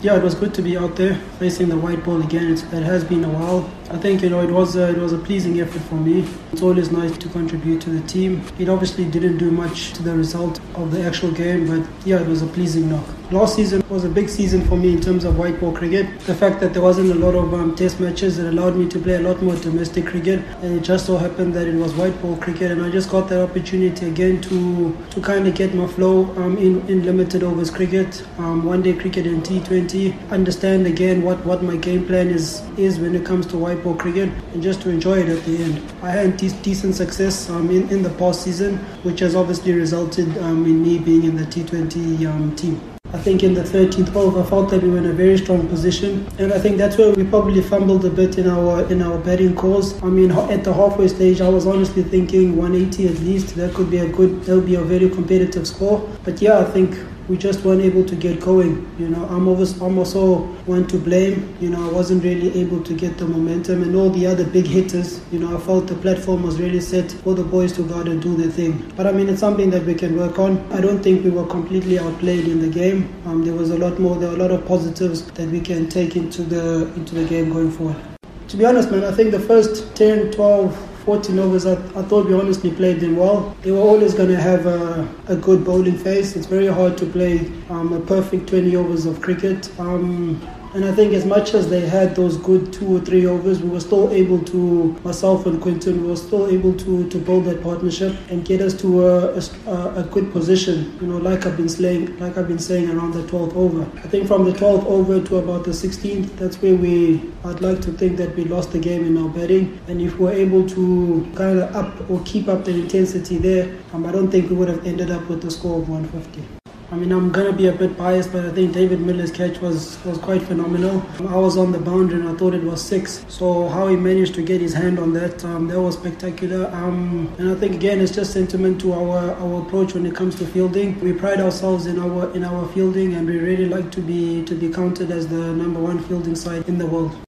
Yeah, it was good to be out there facing the white ball again. It's, it has been a while. I think you know it was a, it was a pleasing effort for me. It's always nice to contribute to the team. It obviously didn't do much to the result of the actual game, but yeah, it was a pleasing knock. Last season was a big season for me in terms of white ball cricket. The fact that there wasn't a lot of um, test matches, it allowed me to play a lot more domestic cricket, and it just so happened that it was white ball cricket, and I just got that opportunity again to to kind of get my flow um, in in limited overs cricket, um, one day cricket and T20. Understand again what what my game plan is is when it comes to white ball cricket, and just to enjoy it at the end. I had de- decent success um, in in the past season, which has obviously resulted um, in me being in the T20 um, team. I think in the 13th over, I felt that we were in a very strong position, and I think that's where we probably fumbled a bit in our in our batting calls. I mean, at the halfway stage, I was honestly thinking 180 at least. That could be a good, that would be a very competitive score. But yeah, I think we just weren't able to get going. You know, I'm, always, I'm also one to blame. You know, I wasn't really able to get the momentum and all the other big hitters. You know, I felt the platform was really set for the boys to go out and do their thing. But I mean, it's something that we can work on. I don't think we were completely outplayed in the game. Um, there was a lot more. There were a lot of positives that we can take into the into the game going forward. To be honest, man, I think the first 10, 12 14 overs, I, I thought we honestly played them well. They were always going to have a, a, good bowling face. It's very hard to play um, a perfect 20 overs of cricket. Um, and I think as much as they had those good two or three overs, we were still able to, myself and Quinton, we were still able to, to build that partnership and get us to a, a, a good position. You know, like I've been saying, like I've been saying around the 12th over. I think from the 12th over to about the 16th, that's where we. I'd like to think that we lost the game in our batting, and if we're able to kind of up or keep up the intensity there, um, I don't think we would have ended up with the score of 150. I mean, I'm gonna be a bit biased, but I think David Miller's catch was was quite phenomenal. I was on the boundary and I thought it was six. So how he managed to get his hand on that, um, that was spectacular. Um, and I think again, it's just sentiment to our our approach when it comes to fielding. We pride ourselves in our in our fielding, and we really like to be to be counted as the number one fielding side in the world.